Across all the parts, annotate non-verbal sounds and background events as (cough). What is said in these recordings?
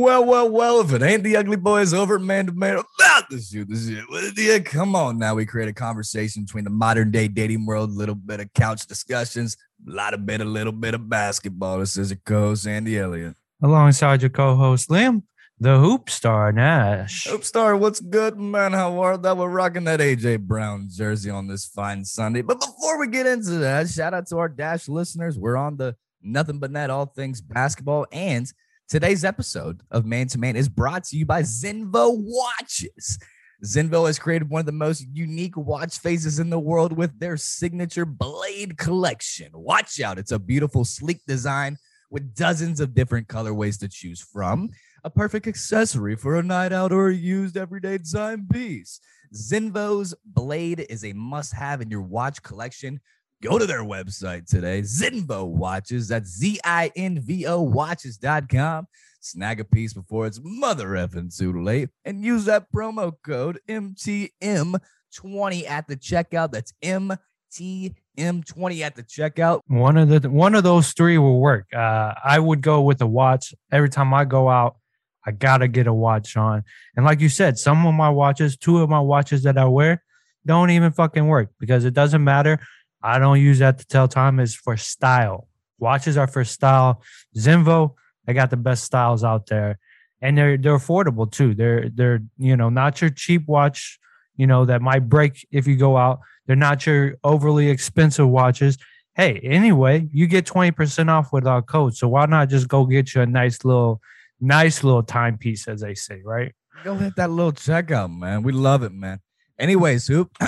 Well, well, well, if it ain't the ugly boys over at man to man about to shoot this shit you, come on now. We create a conversation between the modern day dating world, a little bit of couch discussions, a lot of bit, a little bit of basketball. This is your co-host, Andy Elliott. Alongside your co-host Liam, the hoop star Nash. Hoop star, what's good, man? How are that? We're rocking that AJ Brown jersey on this fine Sunday. But before we get into that, shout out to our Dash listeners. We're on the Nothing But Net, all things basketball and Today's episode of Man to Man is brought to you by Zinvo Watches. Zinvo has created one of the most unique watch faces in the world with their signature blade collection. Watch out, it's a beautiful, sleek design with dozens of different colorways to choose from. A perfect accessory for a night out or a used everyday design piece. Zinvo's blade is a must have in your watch collection. Go to their website today, Zinvo Watches. That's Z I N V O Watches.com. Snag a piece before it's mother effing too late and use that promo code MTM20 at the checkout. That's MTM20 at the checkout. One of the one of those three will work. Uh, I would go with a watch every time I go out. I gotta get a watch on. And like you said, some of my watches, two of my watches that I wear, don't even fucking work because it doesn't matter. I don't use that to tell time. It's for style. Watches are for style. Zinvo, they got the best styles out there, and they're they're affordable too. They're they're you know not your cheap watch, you know that might break if you go out. They're not your overly expensive watches. Hey, anyway, you get twenty percent off with our code. So why not just go get you a nice little nice little timepiece, as they say, right? Go hit that little checkout, man. We love it, man. Anyways, hoop. (clears throat)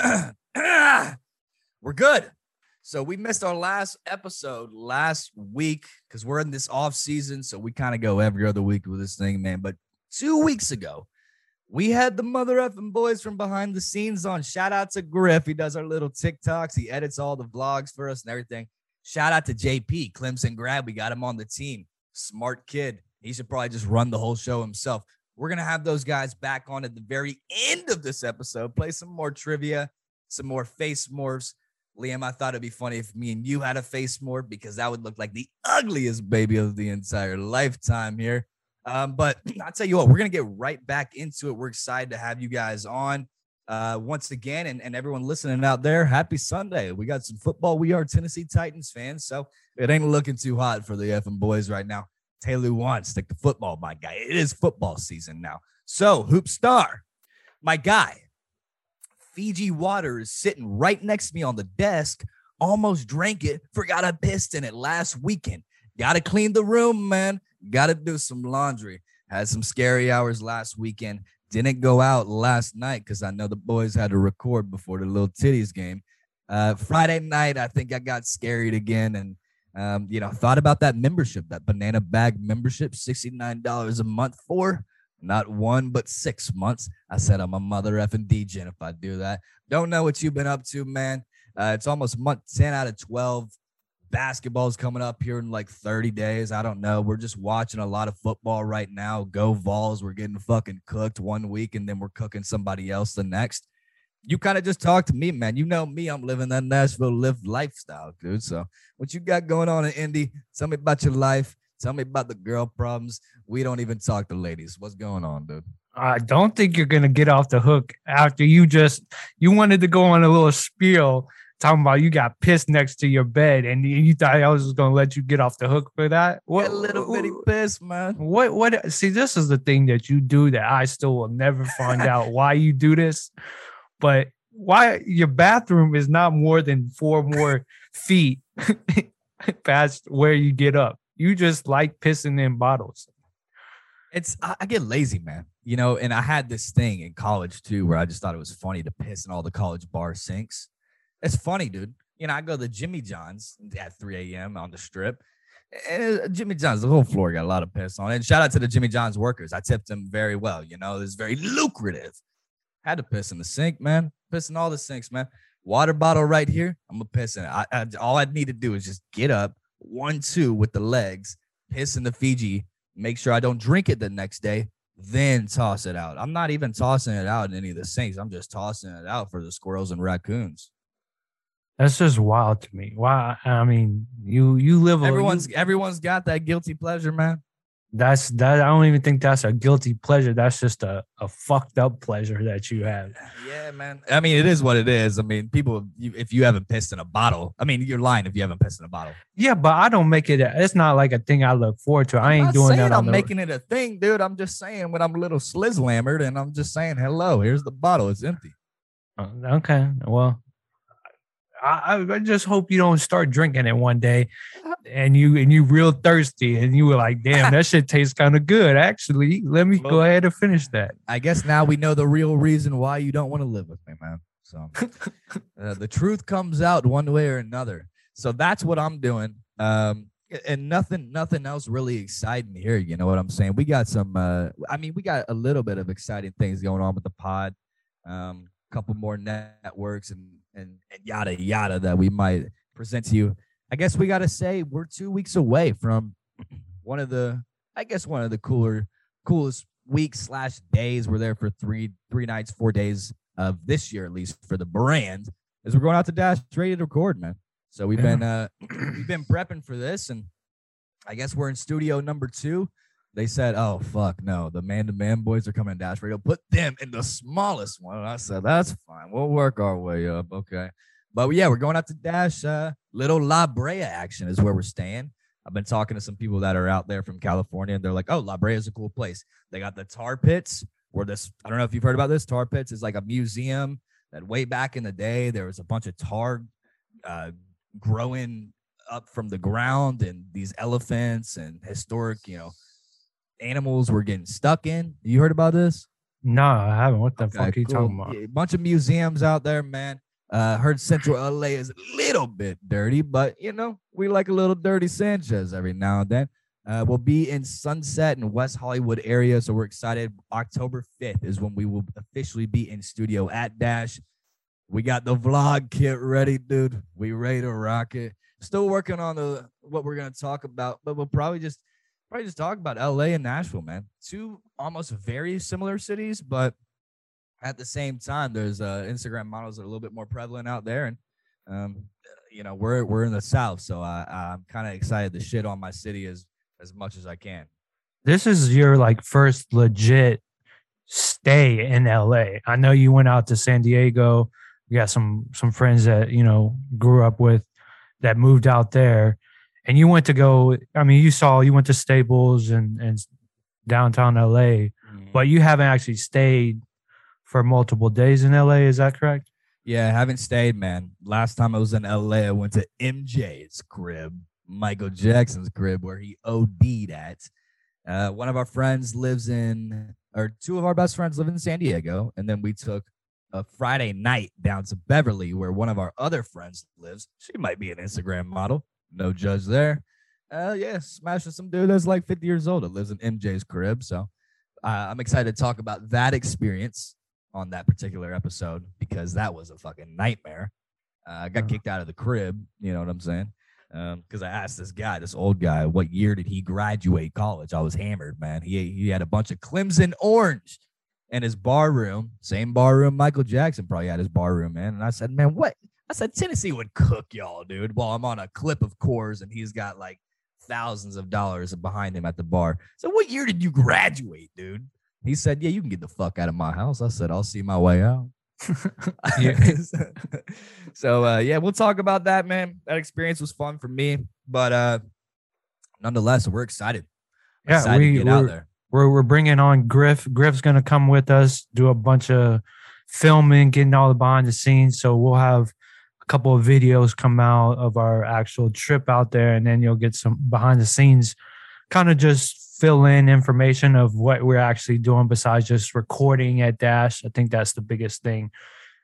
We're good. So we missed our last episode last week because we're in this off season. So we kind of go every other week with this thing, man. But two weeks ago, we had the mother effing boys from behind the scenes on. Shout out to Griff. He does our little TikToks. He edits all the vlogs for us and everything. Shout out to JP, Clemson grad. We got him on the team. Smart kid. He should probably just run the whole show himself. We're going to have those guys back on at the very end of this episode, play some more trivia, some more face morphs Liam, I thought it'd be funny if me and you had a face morph because that would look like the ugliest baby of the entire lifetime here. Um, but (clears throat) I'll tell you what, we're gonna get right back into it. We're excited to have you guys on uh, once again, and, and everyone listening out there. Happy Sunday! We got some football. We are Tennessee Titans fans, so it ain't looking too hot for the effing boys right now. Taylor wants stick to football, my guy. It is football season now. So, Hoop Star, my guy, Fiji water is sitting right next to me on the desk. Almost drank it, forgot I pissed in it last weekend. Got to clean the room, man. Got to do some laundry. Had some scary hours last weekend. Didn't go out last night because I know the boys had to record before the little titties game. Uh, Friday night, I think I got scared again and um, you know, thought about that membership, that banana bag membership, $69 a month for not one but six months. I said I'm a mother effing DJ if I do that. Don't know what you've been up to, man. Uh, it's almost month 10 out of 12. Basketball's coming up here in like 30 days. I don't know. We're just watching a lot of football right now. Go Vols. We're getting fucking cooked one week and then we're cooking somebody else the next. You kind of just talk to me, man. You know me. I'm living that Nashville live lifestyle, dude. So what you got going on in Indy? Tell me about your life. Tell me about the girl problems. We don't even talk to ladies. What's going on, dude? I don't think you're gonna get off the hook after you just you wanted to go on a little spiel talking about you got pissed next to your bed and you thought I was just gonna let you get off the hook for that. What a little bitty piss, man. What what see this is the thing that you do that I still will never find (laughs) out why you do this, but why your bathroom is not more than four more (laughs) feet (laughs) past where you get up. You just like pissing in bottles. It's I, get lazy, man. You know, and I had this thing in college too where I just thought it was funny to piss in all the college bar sinks. It's funny, dude. You know, I go to Jimmy John's at 3 a.m. on the strip. And uh, Jimmy John's, the whole floor got a lot of piss on it. And shout out to the Jimmy John's workers. I tipped them very well. You know, it's very lucrative. Had to piss in the sink, man. Piss in all the sinks, man. Water bottle right here. I'm gonna piss in it. I, I, all I need to do is just get up, one two with the legs, piss in the Fiji, make sure I don't drink it the next day, then toss it out. I'm not even tossing it out in any of the sinks. I'm just tossing it out for the squirrels and raccoons. That's just wild to me. Why? I mean, you you live. Everyone's you, everyone's got that guilty pleasure, man. That's that. I don't even think that's a guilty pleasure. That's just a, a fucked up pleasure that you have. Yeah, man. I mean, it is what it is. I mean, people, you, if you haven't pissed in a bottle, I mean, you're lying if you haven't pissed in a bottle. Yeah, but I don't make it. a- It's not like a thing I look forward to. I I'm ain't doing that. I'm the, making it a thing, dude. I'm just saying when I'm a little slizzlammered and I'm just saying, hello, here's the bottle. It's empty. Uh, Okay, well, I, I- I just hope you don't start drinking it one day, and you and you real thirsty, and you were like, "Damn, that shit tastes kind of good." Actually, let me go ahead and finish that. I guess now we know the real reason why you don't want to live with me, man. So (laughs) uh, the truth comes out one way or another. So that's what I'm doing. Um, and nothing, nothing else really exciting here. You know what I'm saying? We got some. Uh, I mean, we got a little bit of exciting things going on with the pod. Um, couple more networks and and, and yada yada that we might present to you. I guess we got to say we're two weeks away from one of the, I guess one of the cooler, coolest weeks slash days. We're there for three three nights, four days of this year at least for the brand. As we're going out to Dash ready to record, man. So we've been uh (clears throat) we've been prepping for this, and I guess we're in studio number two. They said, "Oh fuck, no, the man to man boys are coming to Dash Radio. Put them in the smallest one." And I said, "That's fine. We'll work our way up, okay." But yeah, we're going out to Dash. Uh, Little La Brea action is where we're staying. I've been talking to some people that are out there from California, and they're like, "Oh, La Brea is a cool place. They got the tar pits, where this. I don't know if you've heard about this. Tar pits is like a museum that way back in the day there was a bunch of tar uh, growing up from the ground, and these elephants and historic, you know, animals were getting stuck in. You heard about this? No, I haven't. What the Okay, fuck are you cool. talking about? A bunch of museums out there, man. Uh, heard Central LA is a little bit dirty, but you know we like a little dirty Sanchez every now and then. Uh, we'll be in Sunset and West Hollywood area, so we're excited. October fifth is when we will officially be in studio at Dash. We got the vlog kit ready, dude. We ready to rock it. Still working on the what we're gonna talk about, but we'll probably just probably just talk about LA and Nashville, man. Two almost very similar cities, but at the same time, there's uh, Instagram models that are a little bit more prevalent out there, and um, you know we're we're in the South, so I, I'm kind of excited to shit on my city as as much as I can. This is your like first legit stay in LA. I know you went out to San Diego. You got some some friends that you know grew up with that moved out there, and you went to go. I mean, you saw you went to Staples and and downtown LA, but you haven't actually stayed for multiple days in LA. Is that correct? Yeah, I haven't stayed, man. Last time I was in LA, I went to MJ's crib, Michael Jackson's crib, where he OD'd at. Uh, one of our friends lives in, or two of our best friends live in San Diego, and then we took a Friday night down to Beverly, where one of our other friends lives. She might be an Instagram model, no judge there. Uh, yeah, smashing some dude that's like 50 years old that lives in MJ's crib. So uh, I'm excited to talk about that experience on that particular episode because that was a fucking nightmare. Uh, I got Uh. kicked out of the crib. You know what I'm saying? Because I asked this guy, this old guy, what year did he graduate college? I was hammered, man. He he had a bunch of Clemson orange in his bar room, same bar room Michael Jackson probably had his bar room, man. And I said, man, what? I said Tennessee would cook y'all, dude. While I'm on a clip of Coors and he's got like thousands of dollars behind him at the bar. So what year did you graduate, dude? He said, "Yeah, you can get the fuck out of my house." I said, "I'll see my way out." (laughs) (laughs) So uh, yeah, we'll talk about that, man. That experience was fun for me, but uh, nonetheless, we're excited. Yeah, excited we- get out there. we're we're bringing on Griff. Griff's gonna come with us, do a bunch of filming, getting all the behind the scenes. So we'll have a couple of videos come out of our actual trip out there, and then you'll get some behind the scenes, kind of just fill in information of what we're actually doing besides just recording at Dash. I think that's the biggest thing.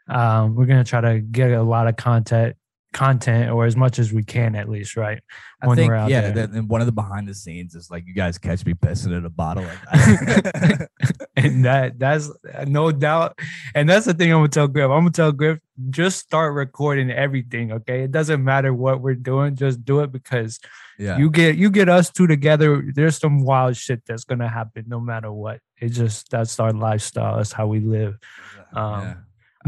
Um, we're gonna try to get a lot of content, content, or as much as we can, at least, right? I when think we're out yeah. That, and one of the behind the scenes is like you guys catch me pissing in a bottle. Like (laughs) and that that's no doubt. And that's the thing I'm gonna tell Griff. I'm gonna tell Griff, just start recording everything. Okay. It doesn't matter what we're doing, just do it because yeah. you get you get us two together. There's some wild shit that's gonna happen no matter what. It just that's our lifestyle. That's how we live. Um, yeah.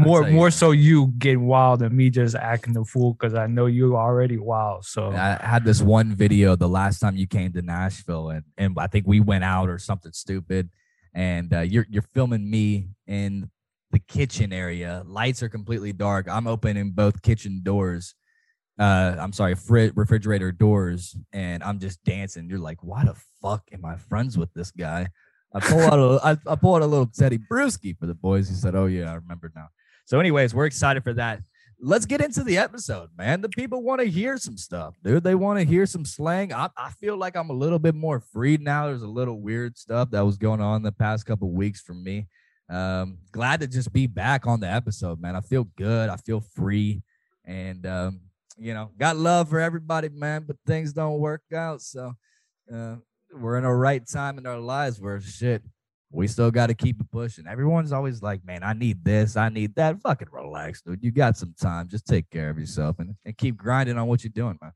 More more so you getting wild than me just acting the fool because I know you already wild. So I had this one video the last time you came to Nashville, and and I think we went out or something stupid, and uh, you're you're filming me in the kitchen area. Lights are completely dark. I'm opening both kitchen doors. Uh, I'm sorry, fri- refrigerator doors, and I'm just dancing. You're like, why the fuck am I friends with this guy? I pull out a I, I pull out a little Teddy Brewski for the boys. He said, "Oh yeah, I remember now." So, anyways, we're excited for that let's get into the episode, man. The people want to hear some stuff, dude. They want to hear some slang. I, I feel like I'm a little bit more free now. There's a little weird stuff that was going on the past couple weeks for me. Um, glad to just be back on the episode, man. I feel good. I feel free, and um, you know, got love for everybody, man. But things don't work out, so uh, we're in a right time in our lives where shit we still got to keep it pushing. Everyone's always like, man, I need this, I need that. Fucking relax, dude. You got some time. Just take care of yourself and, and keep grinding on what you're doing, man.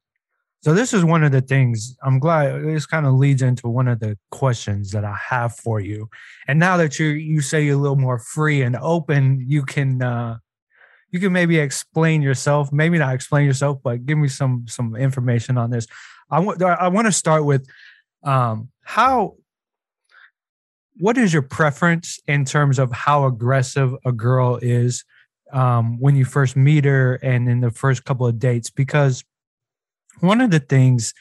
So this is one of the things I'm glad this kind of leads into one of the questions that I have for you. And now that you you say you're a little more free and open, you can uh you can maybe explain yourself, maybe not explain yourself, but give me some some information on this. I want I want to start with um how what is your preference in terms of how aggressive a girl is um, when you first meet her and in the first couple of dates? Because one of the things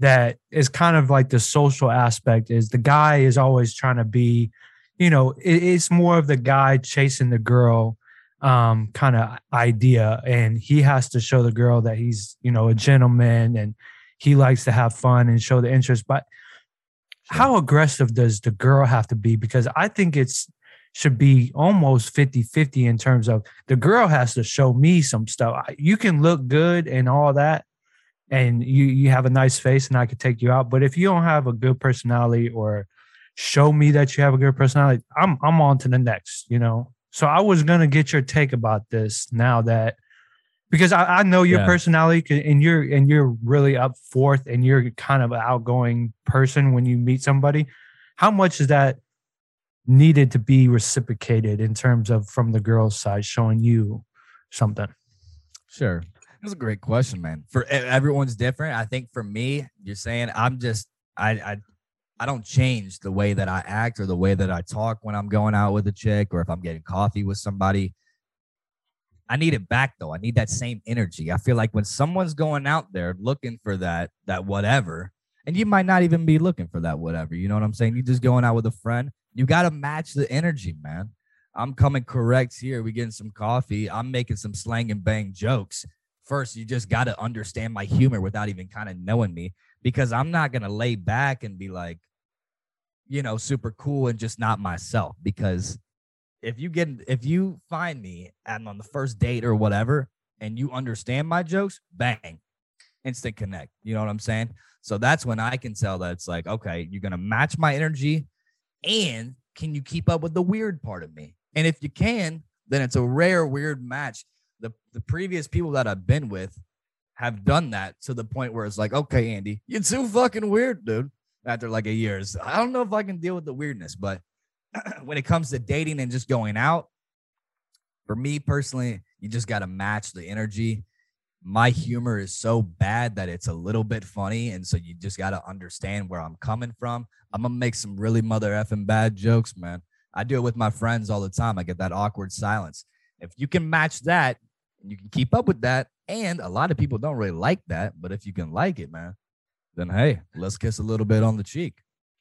that is kind of like the social aspect is the guy is always trying to be, you know, it's more of the guy chasing the girl um, kind of idea. And he has to show the girl that he's, you know, a gentleman and he likes to have fun and show the interest. But how aggressive does the girl have to be? Because I think it's should be almost 50 50 in terms of the girl has to show me some stuff. You can look good and all that, and you you have a nice face, and I could take you out. But if you don't have a good personality or show me that you have a good personality, I'm I'm on to the next, you know. So I was gonna get your take about this now that because I, I know your Yeah. personality and you're and you're really up forth and you're kind of an outgoing person when you meet somebody. How much is that needed to be reciprocated in terms of from the girl's side showing you something? Sure. That's a great question, man. For everyone's different. I think for me, you're saying I'm just I I I don't change the way that I act or the way that I talk when I'm going out with a chick or if I'm getting coffee with somebody. I need it back though. I need that same energy. I feel like when someone's going out there looking for that that whatever, and you might not even be looking for that whatever. You know what I'm saying? You're just going out with a friend. You got to match the energy, man. I'm coming correct here. We getting some coffee. I'm making some slang and bang jokes. First, you just got to understand my humor without even kind of knowing me because I'm not going to lay back and be like, you know, super cool and just not myself. Because if you get, if you find me and on the first date or whatever, and you understand my jokes, bang, instant connect. You know what I'm saying? So that's when I can tell that it's like, okay, you're to match my energy and can you keep up with the weird part of me? And if you can, then it's a rare weird match. The the previous people that I've been with have done that to the point where it's like, okay, Andy, you're too fucking weird, dude. After like a years, I don't know if I can deal with the weirdness, but (clears throat) when it comes to dating and just going out, for me personally, you just got to match the energy. My humor is so bad that it's a little bit funny, and so you just got to understand where I'm coming from. I'm gonna make some really mother effing bad jokes, man. I do it with my friends all the time. I get that awkward silence. If you can match that, you can keep up with that, and a lot of people don't really like that, but if you can like it, man, then hey, let's kiss a little bit on the cheek.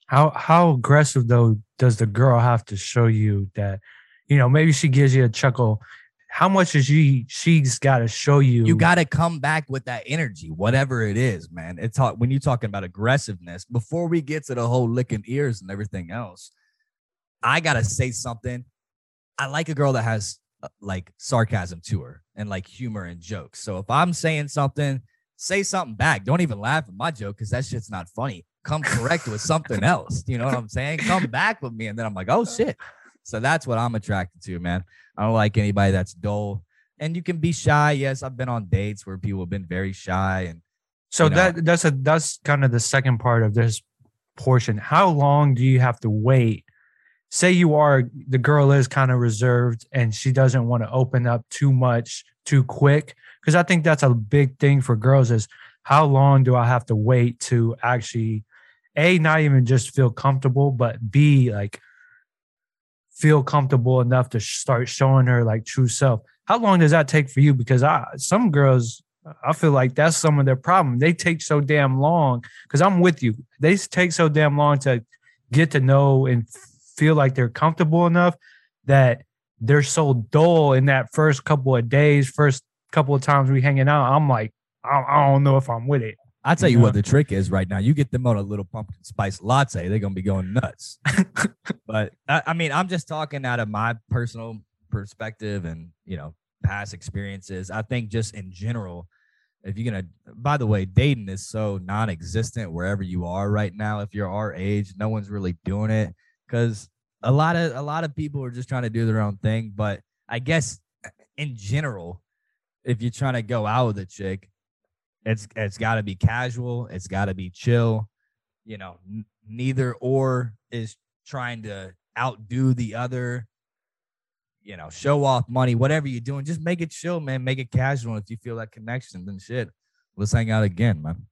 How how aggressive though does the girl have to show you that, you know, maybe she gives you a chuckle. How much is she she's got to show you? You got to come back with that energy, whatever it is, man. It's talk when you're talking about aggressiveness. Before we get to the whole licking ears and everything else, I gotta say something. I like a girl that has uh, like sarcasm to her and like humor and jokes. So if I'm saying something, say something back. Don't even laugh at my joke because that shit's not funny. Come correct with something else. You know what I'm saying? Come back with me, and then I'm like, oh shit. So that's what I'm attracted to, man. I don't like anybody that's dull. And you can be shy. Yes, I've been on dates where people have been very shy and so you know- that that's a that's kind of the second part of this portion. How long do you have to wait say you are the girl is kind of reserved and she doesn't want to open up too much too quick because I think that's a big thing for girls is how long do I have to wait to actually a not even just feel comfortable but b like feel comfortable enough to start showing her like true self. How long does that take for you? Because I some girls I feel like that's some of their problem. They take so damn long because I'm with you. They take so damn long to get to know and feel like they're comfortable enough that they're so dull in that first couple of days, first couple of times we hanging out. I'm like, I, I don't know if I'm with it. I'll tell you what the trick is right now. You get them on a little pumpkin spice latte, they're gonna be going nuts. (laughs) but I, I mean, I'm just talking out of my personal perspective and you know past experiences. I think just in general, if you're gonna by the way, dating is so non-existent wherever you are right now. If you're our age, no one's really doing it because a lot of a lot of people are just trying to do their own thing. But I guess uh, in general, if you're trying to go out with a chick, it's it's got to be casual. It's got to be chill. You know, n- neither or is trying to outdo the other. You know, show off money, whatever you're doing, just make it chill, man. Make it casual. If you feel that connection, then shit, let's hang out again, man.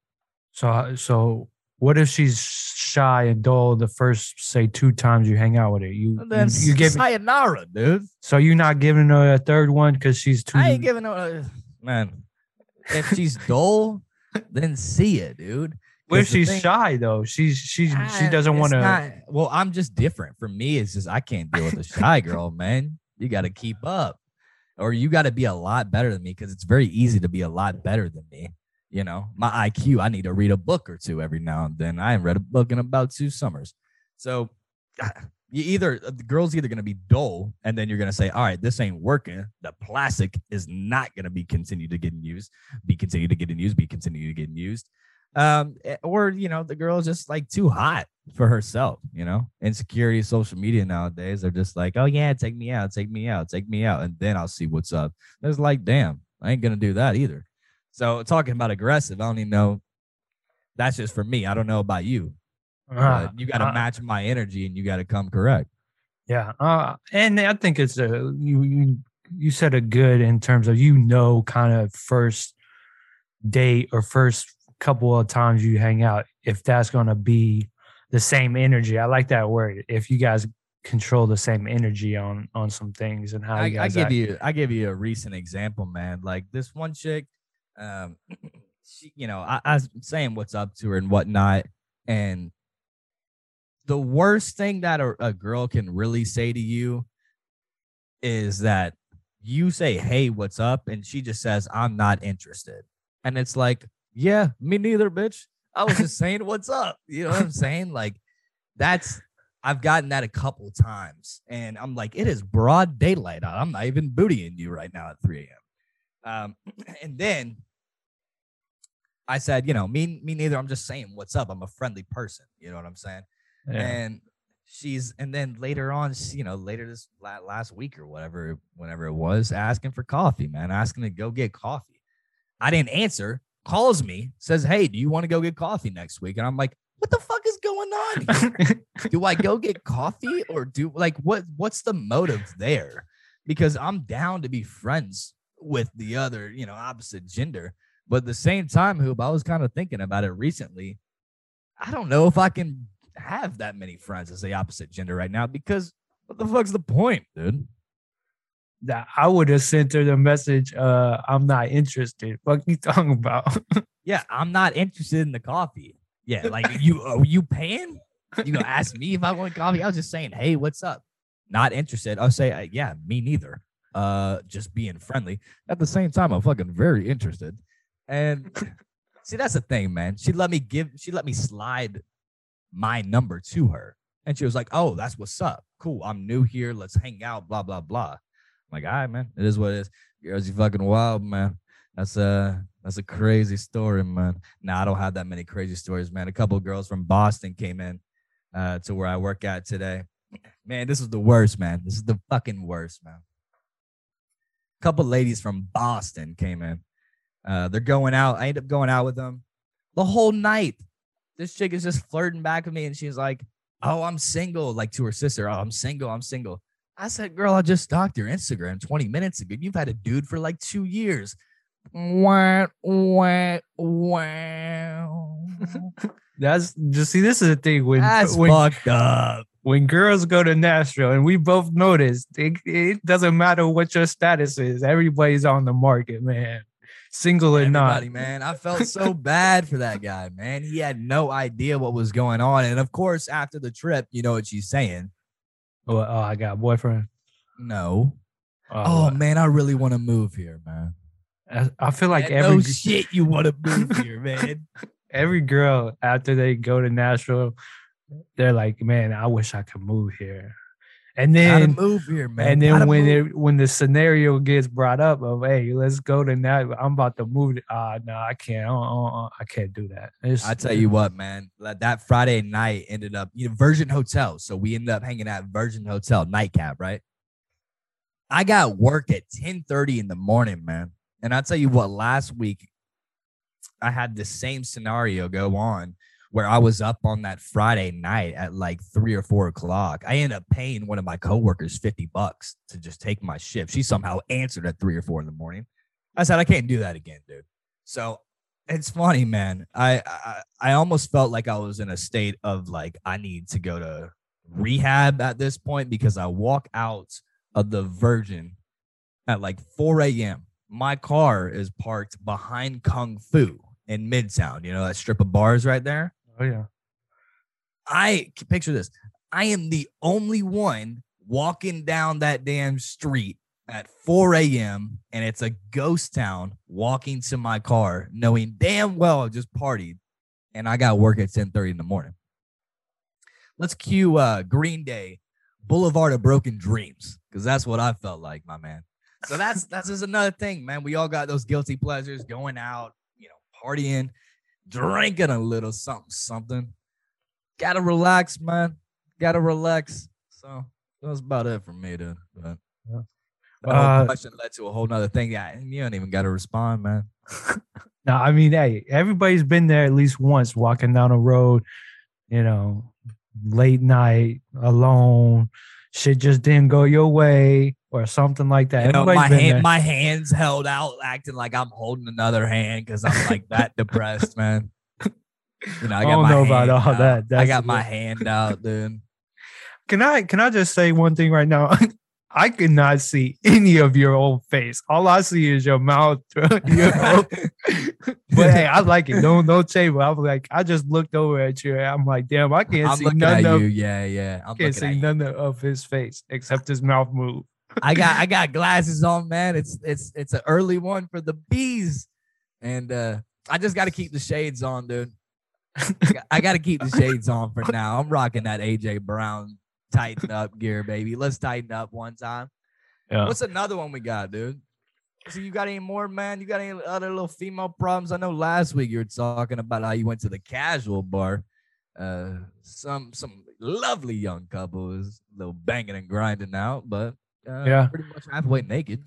So, uh, so what if she's shy and dull the first say two times you hang out with her? You And then you, you give sayonara, dude. so you're not giving her a third one because she's too. I ain't giving her a man. If she's dull, then see it, dude. if she's thing- shy though? She's she's she Ah, doesn't want to. Well, I'm just different. For me, it's just I can't deal with a shy (laughs) girl, man. You got to keep up, or you got to be a lot better than me because it's very easy to be a lot better than me. You know, my IQ, I need to read a book or two every now and then. I haven't read a book in about two summers. So you either uh, the girl's either going to be dull and then you're going to say, all right, this ain't working. The plastic is not going to be continued to getting used, be continued to getting used, be continued to getting used. Um, eh, or you know, the girl's just like too hot for herself, you know. Insecurity, social media nowadays they're just like, oh yeah, take me out, take me out, take me out, and then I'll see what's up. It's like, damn, I ain't gonna do that either. So talking about aggressive, I don't even know. That's just for me. I don't know about you. Uh, you got to uh, match my energy and you got to come correct. Yeah, uh, and I think it's a you you you said a good in terms of you know kind of first date or first couple of times you hang out if that's going to be the same energy. I like that word. If you guys control the same energy on on some things and how I, I give act. you I give you a recent example, man. Like this one chick, um, (clears throat) she, you know, I, I was saying what's up to her and whatnot, and the worst thing that a, a girl can really say to you is that you say, "Hey, what's up?" and she just says, "I'm not interested," and it's like, "Yeah, me neither, bitch. I was just saying what's up." You know what I'm saying? Like, that's I've gotten that a couple times, and I'm like, it is broad daylight out. I'm not even bootying you right now at 3 a.m. Um, (clears throat) and then I said, you know, me, me neither. I'm just saying what's up. I'm a friendly person. You know what I'm saying? Yeah. And she's, and then later on, she- you know, later this last week or whatever, whenever it was, asking for coffee, man, asking to go get coffee. I didn't answer. Calls me, says, "Hey, do you want to go get coffee next week?" And I'm like, "What the fuck is going on?" (laughs) do I go get coffee or do like what what's the motive there? Because I'm down to be friends with the other, you know, opposite gender. But at the same time, Hoop, I was kind of thinking about it recently. I don't know if I can have that many friends as the opposite gender right now because what the fuck's the point, dude? that I would have sent her the message, uh, I'm not interested. Fuck you talking about? (laughs) Yeah, I'm not interested in the coffee. Yeah, (laughs) like you are you paying? You gonna ask me if I want coffee? I was just saying, hey, what's up? Not interested. I'll say, uh, yeah, me neither. Uh, just being friendly. At the same time, I'm fucking very interested. And (laughs) see, that's the thing, man. She let me give. She let me slide my number to her, and she was like, "Oh, that's what's up. Cool. I'm new here. Let's hang out. Blah blah blah." I'm like, all right, man. It is what it is. Girls, you fucking wild, man. That's a that's a crazy story, man. Now I don't have that many crazy stories, man. A couple girls from Boston came in uh, to where I work at today. Man, this is the worst, man. This is the fucking worst, man. A couple ladies from Boston came in. Uh, they're going out. I end up going out with them the whole night. This chick is just flirting back with me, and she's like, oh, I'm single, like to her sister. Oh, I'm single. I'm single. I said, girl, I just stalked your Instagram 20 minutes ago. You've had a dude for like two years. Wah, wah, wow. (laughs) That's just see. This is the thing when That's when, fucked up. when girls go to Nashville, and we both noticed it, it doesn't matter what your status is. Everybody's on the market, man. Single or not. Man. I felt so bad for that guy, man. He had no idea what was going on. And of course, after the trip, you know what she's saying. Oh, oh, I got a boyfriend. No. Oh, Oh, man, I really want to move here, man. I, I feel like every no shit you want to move here, (laughs) man. every girl after they go to Nashville, they're like, "Man, I wish I could move here." And then, move here, man. and then Gotta when move. it when the scenario gets brought up of, "Hey, let's go to Nashville," I'm about to move. Ah, no, I can't. Uh, uh, uh, I can't do that. It's, I tell you what, man, like, that Friday night ended up, you know, Virgin Hotel. So we ended up hanging at Virgin Hotel nightcap, right? I got work at 10 30 in the morning, man. And I tell you what, last week I had the same scenario go on where I was up on that Friday night at like three or four o'clock. I ended up paying one of my coworkers 50 bucks to just take my shift. She somehow answered at three or four in the morning. I said, I can't do that again, dude. So it's funny, man. I, I I almost felt like I was in a state of like I need to go to rehab at this point because I walk out of the Virgin at like 4 a.m. My car is parked behind Kung Fu in Midtown. You know that strip of bars right there. Oh yeah. I picture this. I am the only one walking down that damn street at 4 a.m. and it's a ghost town walking to my car, knowing damn well I just partied and I got work at 10:30 in the morning. Let's cue uh Green Day, Boulevard of Broken Dreams, because that's what I felt like, my man. So that's (laughs) that's just another thing, man. We all got those guilty pleasures, going out, you know, partying, drinking a little something, something gotta relax, man. Gotta relax. So that's about it for me, dude. But Yeah. that Uh, question led to a whole nother thing. Yeah, you don't even gotta respond, man. (laughs) No, I mean, hey, everybody's been there at least once, walking down a road, you know, late night, alone. Shit just didn't go your way, or something like that. You know, my hand, my hands held out, acting like I'm holding another hand because I'm like that depressed, man. (laughs) You know, I I don't my know about all out. that. I got my hand out, dude. (laughs) Can I can I just say one thing right now? (laughs) I could not see any of your old face. All I see is your mouth. your old- but hey, I like it. Don't don't say. But I'm like, I just looked over at you. And I'm like, damn, I can't I'm see none of you. Yeah, yeah. I'm can't see none of- of his face except his mouth move. I got I got glasses on, man. It's it's it's an early one for the bees, and uh I just got to keep the shades on, dude. I got to keep the shades on for now. I'm rocking that AJ Brown tighten up gear, baby. Let's tighten up one time. Yeah. What's another one we got, dude? So you got any more, man? You got any other little female problems? I know last week you were talking about how you went to the casual bar. Uh, some some lovely young couple is a little banging and grinding out, but uh, Yeah. pretty much halfway naked.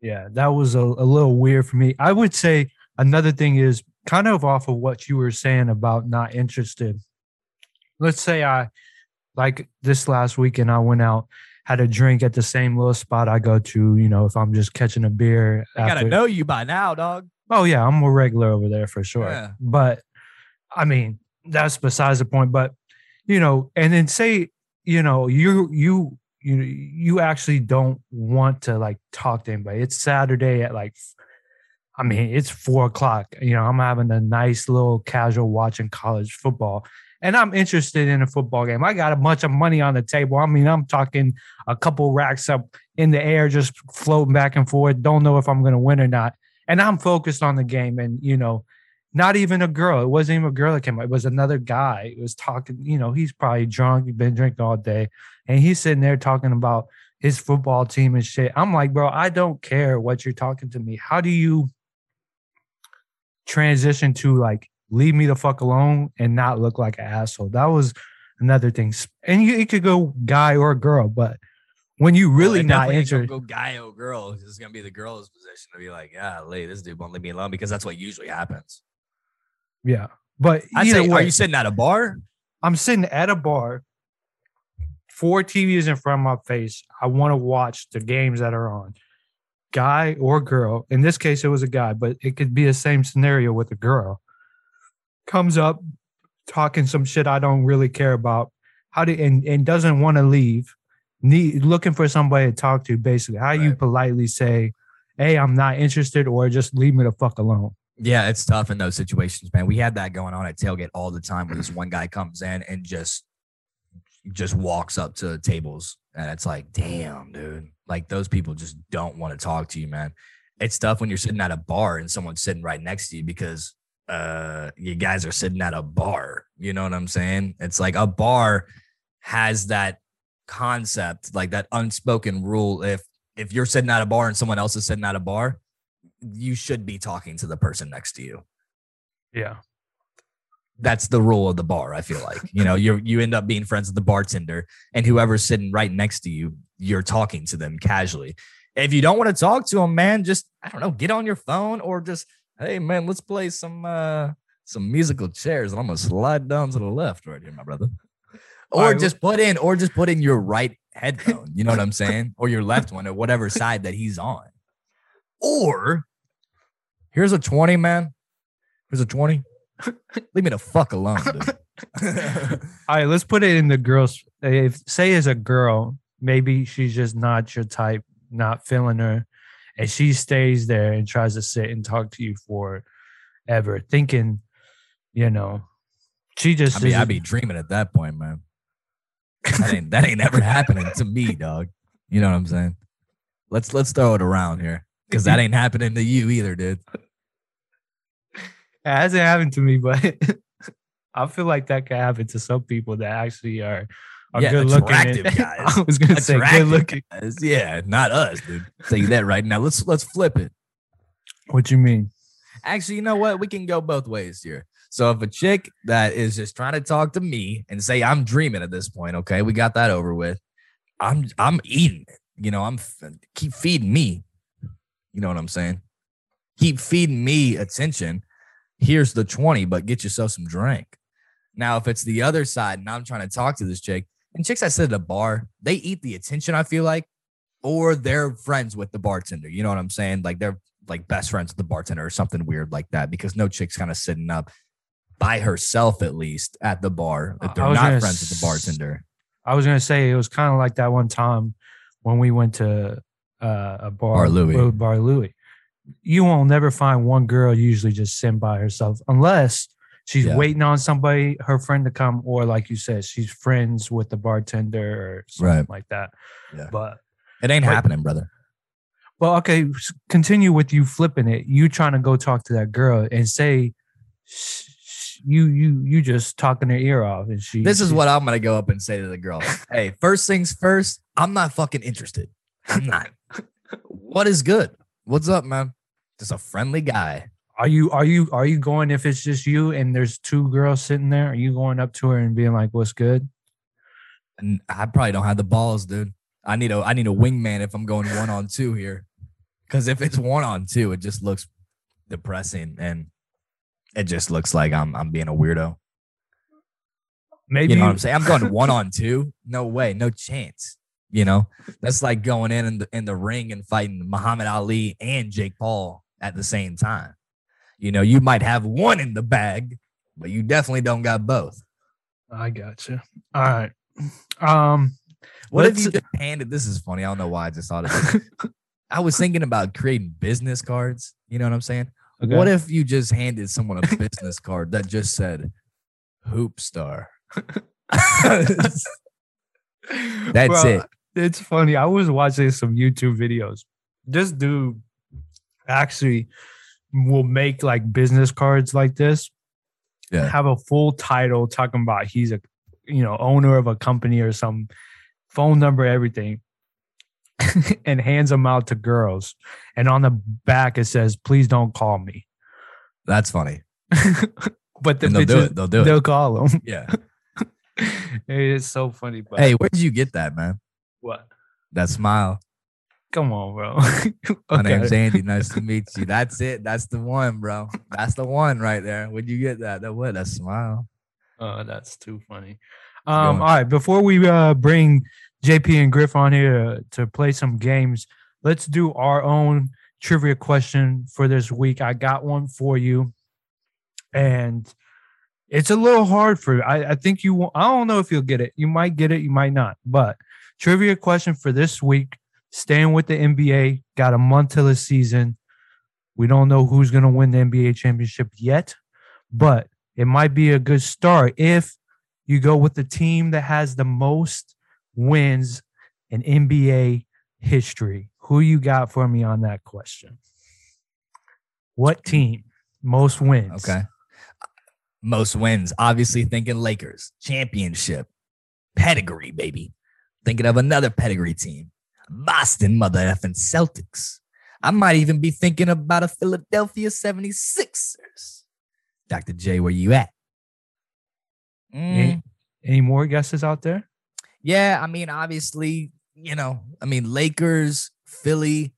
Yeah, that was a, a little weird for me. I would say another thing is kind of off of what you were saying about not interested. Let's say I, like this last weekend, I went out, had a drink at the same little spot I go to. You know, if I'm just catching a beer. I gotta know you by now, dog. Oh yeah, I'm a regular over there for sure. Yeah. But I mean, that's besides the point. But you know, and then say, you know, you you you you actually don't want to like talk to anybody. It's Saturday at like I mean, it's four o'clock. You know, I'm having a nice little casual watching college football. And I'm interested in a football game. I got a bunch of money on the table. I mean, I'm talking a couple racks up in the air, just floating back and forth. Don't know if I'm going to win or not and I'm focused on the game. And you know, not even a girl. It wasn't even a girl that came. It was another guy. It was talking. You know, he's probably drunk. He's been drinking all day, and he's sitting there talking about his football team and shit. I'm like, bro, I don't care what you're talking to me. How do you transition to like leave me the fuck alone and not look like an asshole? That was another thing. And you it could go guy or girl, but when you really Well, not definitely ain't gonna interested, Go guy or girl. It's gonna be the girl's position to be like, yeah, lady, this dude won't leave me alone because that's what usually happens. Yeah. But I say, way, are you sitting at a bar? I'm sitting at a bar four TVs in front of my face. I want to watch the games that are on. Guy or girl. In this case, it was a guy, but it could be the same scenario with a girl. Comes up talking some shit I don't really care about. How do and, and doesn't want to leave. Need looking for somebody to talk to, basically. How you politely say, Hey, I'm not interested, or just leave me the fuck alone. Yeah, it's tough in those situations, man. We had that going on at tailgate all the time where this one guy comes in and just just walks up to tables and it's like, damn, dude. Like those people just don't want to talk to you, man. It's tough when you're sitting at a bar and someone's sitting right next to you because uh you guys are sitting at a bar. You know what I'm saying? It's like a bar has that concept, like that unspoken rule. If if you're sitting at a bar and someone else is sitting at a bar, you should be talking to the person next to you. Yeah. That's the rule of the bar. I feel like you know (laughs) you you end up being friends with the bartender, and whoever's sitting right next to you, you're talking to them casually. If you don't want to talk to them, man, just I don't know, get on your phone or just hey man, let's play some uh some musical chairs, and I'm gonna slide down to the left right here, my brother. Or right, just put in, or just put in your right headphone. You know what I'm saying? Or your left one, or whatever side that he's on. Or here's a 20, man. Here's a 20. (laughs) Leave me the fuck alone, dude. (laughs) (laughs) All right, let's put it in the girls. If say as a girl, maybe she's just not your type, not feeling her, and she stays there and tries to sit and talk to you for ever, thinking, you know, she just I mean, I'd be dreaming at that point, man. That ain't that ain't ever happening to me, dog. You know what I'm saying? Let's let's throw it around here. Cause that ain't happening to you either, dude. it hasn't happened to me, but (laughs) I feel like that could happen to some people that actually are are Yeah, good looking. attractive (laughs) guys. I was gonna say good looking. guys. Yeah, not us, dude. Say that right now. Let's let's flip it. What you mean? Actually, you know what? We can go both ways here. So if a chick that is just trying to talk to me and say I'm dreaming at this point, okay, we got that over with. I'm I'm eating it. You know, I'm keep feeding me. You know what I'm saying? Keep feeding me attention. Here's the 20, but get yourself some drink. Now, if it's the other side and I'm trying to talk to this chick, and chicks that sit at a bar, they eat the attention, I feel like, or they're friends with the bartender. You know what I'm saying? Like they're like best friends with the bartender or something weird like that because no chick's kind of sitting up by herself at least at the bar if they're not friends with the bartender. I was gonna say it was kind of like that one time when we went to uh, a bar, Bar Louie. Bar Louie. You won't never find one girl usually just sitting by herself unless she's Yeah. waiting on somebody, her friend to come, or like you said, she's friends with the bartender or something Right. like that. Yeah. But It ain't But- happening, brother. well, okay, continue with you flipping it. You trying to go talk to that girl and say you you you just talking her ear off, and she. This is what I'm gonna go up and say to the girl. hey, first things first, I'm not fucking interested. I'm (laughs) not. what is good? What's up, man? Just a friendly guy. Are you are you are you going if it's just you and there's two girls sitting there? Are you going up to her and being like, "What's good?" And I probably don't have the balls, dude. I need a I need a wingman if I'm going one on two here. Cause if it's one on two, it just looks depressing and it just looks like I'm I'm being a weirdo. Maybe You know what I'm saying? I'm going one on two. No way, no chance. You know, that's like going in in the, in the ring and fighting Muhammad Ali and Jake Paul at the same time. You know, you might have one in the bag, but you definitely don't got both. I got you. All right. Um, What if you just handed? This is funny. I don't know why I just thought of it. (laughs) I was thinking about creating business cards. You know what I'm saying? What if you just handed someone a business (laughs) card that just said "Hoop Star"? (laughs) That's Bro, it. It's funny. I was watching some YouTube videos. This dude actually will make like business cards like this. Yeah. Have a full title talking about he's a you know owner of a company or some phone number, everything. (laughs) and hands them out to girls. And on the back it says, please don't call me. That's funny. (laughs) but the And they'll do it. They'll do it. they'll call them. Yeah. (laughs) it's so funny. But Hey, where did you get that, man? What? That smile. Come on, bro. (laughs) My Okay. name's Andy. Nice to (laughs) meet you. That's it. That's the one, bro. That's the one right there. Where'd you get that? That what? That smile. Oh, that's too funny. Um, all right, before we uh, bring JP and Griff on here to play some games, let's do our own trivia question for this week. I got one for you, and it's a little hard for you. I, I think you. I don't know if you'll get it. You might get it. You might not. But trivia question for this week. Staying with the NBA. Got a month till the season. We don't know who's going to win the NBA championship yet, but it might be a good start if you go with the team that has the most wins in NBA history. Who you got for me on that question? What team most wins? Okay. Most wins. Obviously thinking Lakers, championship, pedigree, baby. Thinking of another pedigree team, Boston mother effing Celtics. I might even be thinking about a Philadelphia 76ers. Dr. J, where you at? Mm, Any, any more guesses out there? yeah, I mean, obviously, you know, I mean, Lakers, Philly,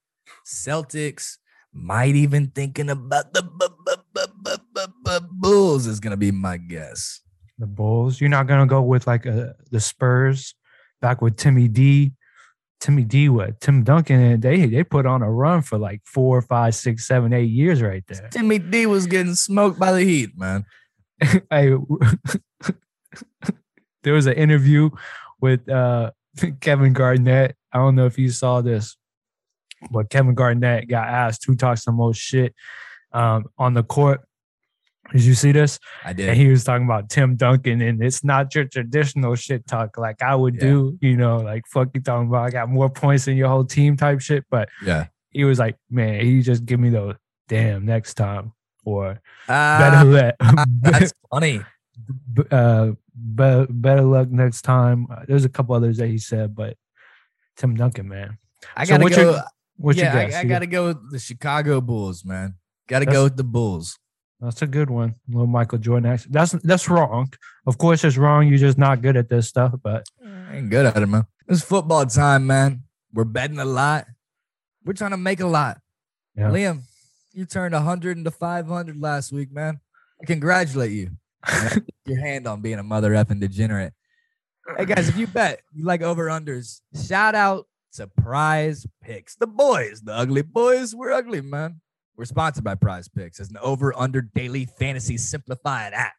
Celtics, might even thinking about the bu- bu- bu- bu- bu- bu- Bulls is going to be my guess. The Bulls. You're not gonna go with like uh, the Spurs back with Timmy D. Timmy D. What Tim Duncan and they they put on a run for like four, five, six, seven, eight years right there. Timmy D was getting smoked by the Heat, man. (laughs) hey, (laughs) there was an interview with uh, (laughs) Kevin Garnett. I don't know if you saw this, but Kevin Garnett got asked who talks the most shit um, on the court. Did you see this? I And did. he was talking about Tim Duncan, and it's not your traditional shit talk like I would Yeah. do, you know, like fuck you talking about I got more points than your whole team type shit. But Yeah. he was like, man, he just give me those damn next time or Uh, better (laughs) let that's funny. (laughs) uh, be- better luck next time. Uh, There's a couple others that he said, but Tim Duncan, man. I gotta what's go. your- yeah? I, I gotta go with the Chicago Bulls, man. Gotta That's- go with the Bulls. That's a good one. Little Michael Jordan. action. That's that's wrong. Of course, it's wrong. You're just not good at this stuff. But I ain't good at it, man. It's football time, man. We're betting a lot. We're trying to make a lot. Yeah. Liam, you turned 100 into 500 last week, man. I congratulate you. (laughs) I your hand on being a mother effing degenerate. Hey guys, if you bet you like over unders, shout out to Prize Picks. The boys, the ugly boys, we're ugly, man. We're sponsored by Prize Picks as an over under daily fantasy simplified app.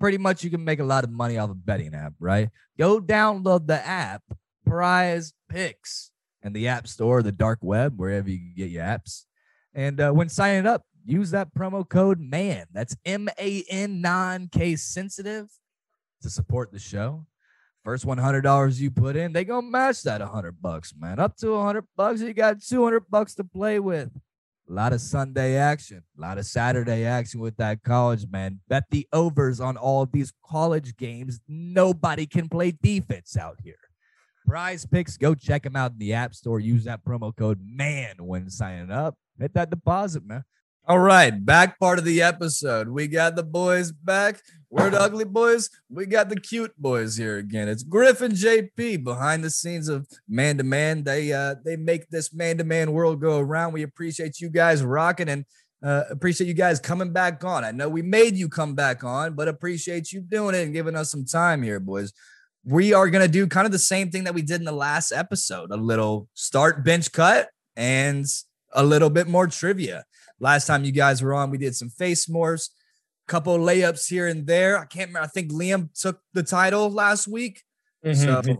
Pretty much you can make a lot of money off a betting app, right? Go download the app, Prize Picks, and the App Store, the dark web, wherever you get your apps. And uh, when signing up, use that promo code MAN. That's M A N non K sensitive to support the show. First $100 you put in, they gonna match that 100 bucks, man. Up to 100 bucks, you got 200 bucks to play with. A lot of Sunday action, a lot of Saturday action with that college, man. Bet the overs on all of these college games. Nobody can play defense out here. Prize picks, go check them out in the App Store. Use that promo code MAN when signing up. Hit that deposit, man. All right, back part of the episode. We got the boys back. We're the ugly boys. We got the cute boys here again. It's Griffin JP behind the scenes of Man to Man. They uh they make this man to man world go around. We appreciate you guys rocking and uh, appreciate you guys coming back on. I know we made you come back on, but appreciate you doing it and giving us some time here, boys. We are gonna do kind of the same thing that we did in the last episode: a little start bench cut and a little bit more trivia. Last time you guys were on, we did some face morphs, couple layups here and there. I can't remember. I think Liam took the title last week. Mhm, So-